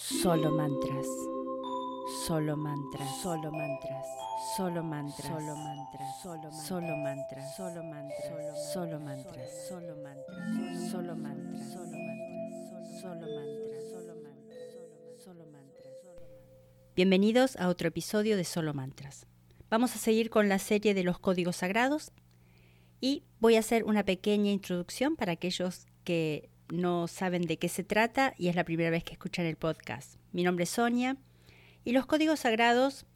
Solo mantras. Solo mantras. Solo mantras. Solo mantras. Solo mantras. Solo mantras. Solo mantras. Solo mantras. Solo mantras. Solo mantras. Solo mantras. Solo mantras. Solo mantras. Solo mantras. Solo mantras. Bienvenidos a otro episodio de Solo Mantras. Vamos a seguir con la serie de los códigos sagrados y voy a hacer una pequeña introducción para aquellos que no saben de qué se trata y es la primera vez que escuchan el podcast. Mi nombre es Sonia y los códigos sagrados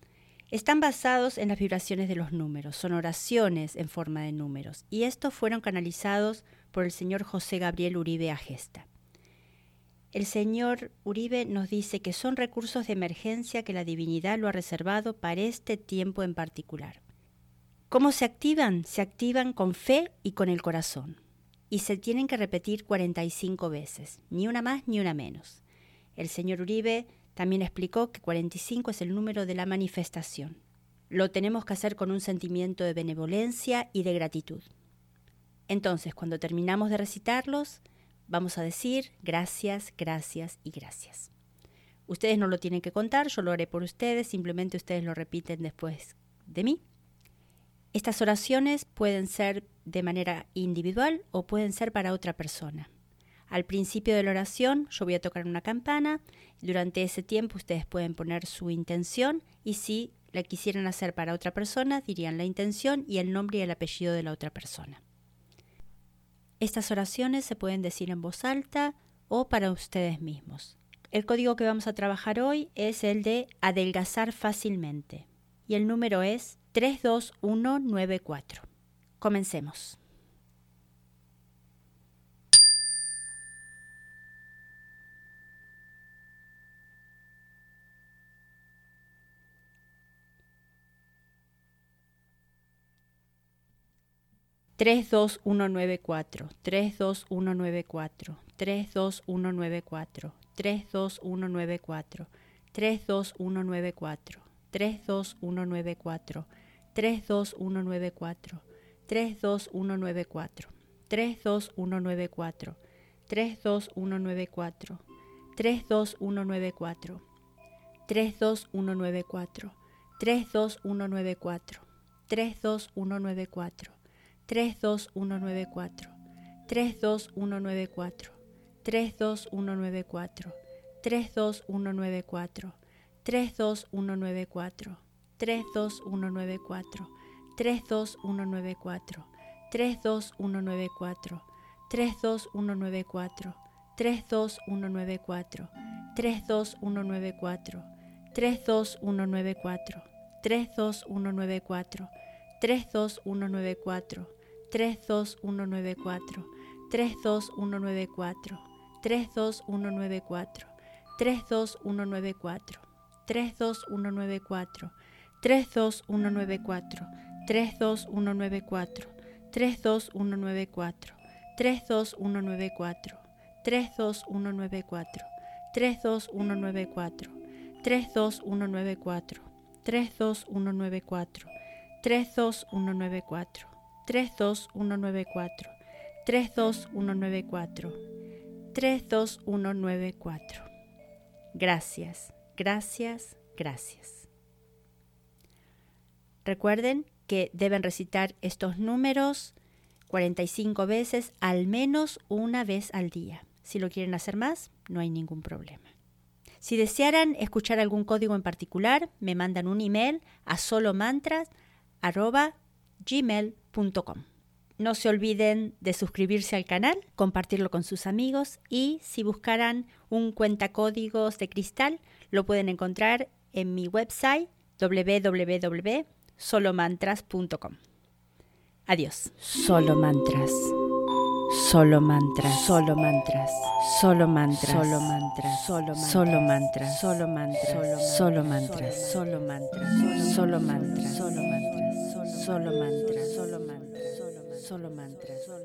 están basados en las vibraciones de los números, son oraciones en forma de números y estos fueron canalizados por el señor José Gabriel Uribe Agesta. El señor Uribe nos dice que son recursos de emergencia que la divinidad lo ha reservado para este tiempo en particular. ¿Cómo se activan? Se activan con fe y con el corazón y se tienen que repetir 45 veces, ni una más ni una menos. El señor Uribe también explicó que 45 es el número de la manifestación. Lo tenemos que hacer con un sentimiento de benevolencia y de gratitud. Entonces, cuando terminamos de recitarlos, vamos a decir gracias, gracias y gracias. Ustedes no lo tienen que contar, yo lo haré por ustedes, simplemente ustedes lo repiten después de mí. Estas oraciones pueden ser de manera individual o pueden ser para otra persona. Al principio de la oración yo voy a tocar una campana, durante ese tiempo ustedes pueden poner su intención y si la quisieran hacer para otra persona dirían la intención y el nombre y el apellido de la otra persona. Estas oraciones se pueden decir en voz alta o para ustedes mismos. El código que vamos a trabajar hoy es el de adelgazar fácilmente y el número es 32194. Comencemos. Tres dos uno nueve cuatro, tres dos uno nueve cuatro, tres dos uno nueve cuatro, tres dos uno nueve cuatro, tres dos uno nueve cuatro, tres dos uno nueve cuatro, tres dos uno nueve cuatro 32194, 32194, 32194, 32194, 32194, 32194, 32194, 32194, 32194, 32194, 32194, 32194, 32194, 32194, 32194, 32194, 32194, 32194, 32194, 32194, 32194, 32194, 32194, 32194, 32194, 32194, 32194, 32194, 32194, 32194, 32194, 32194, 32194, 32194, 32194, 32194, 32194, 32194. Gracias, gracias, gracias. Recuerden que deben recitar estos números 45 veces al menos una vez al día. Si lo quieren hacer más, no hay ningún problema. Si desearan escuchar algún código en particular, me mandan un email a solomantras.gmail.com. No se olviden de suscribirse al canal, compartirlo con sus amigos y si buscaran un cuentacódigos de cristal, lo pueden encontrar en mi website www solomantras.com. Adiós. Solo mantras. Solo mantras, solo mantras, solo mantras, solo mantras, solo solo mantras, solo mantras, solo mantras, solo mantras, solo mantras, solo mantras, solo mantras, solo mantras, solo mantras, solo mantras.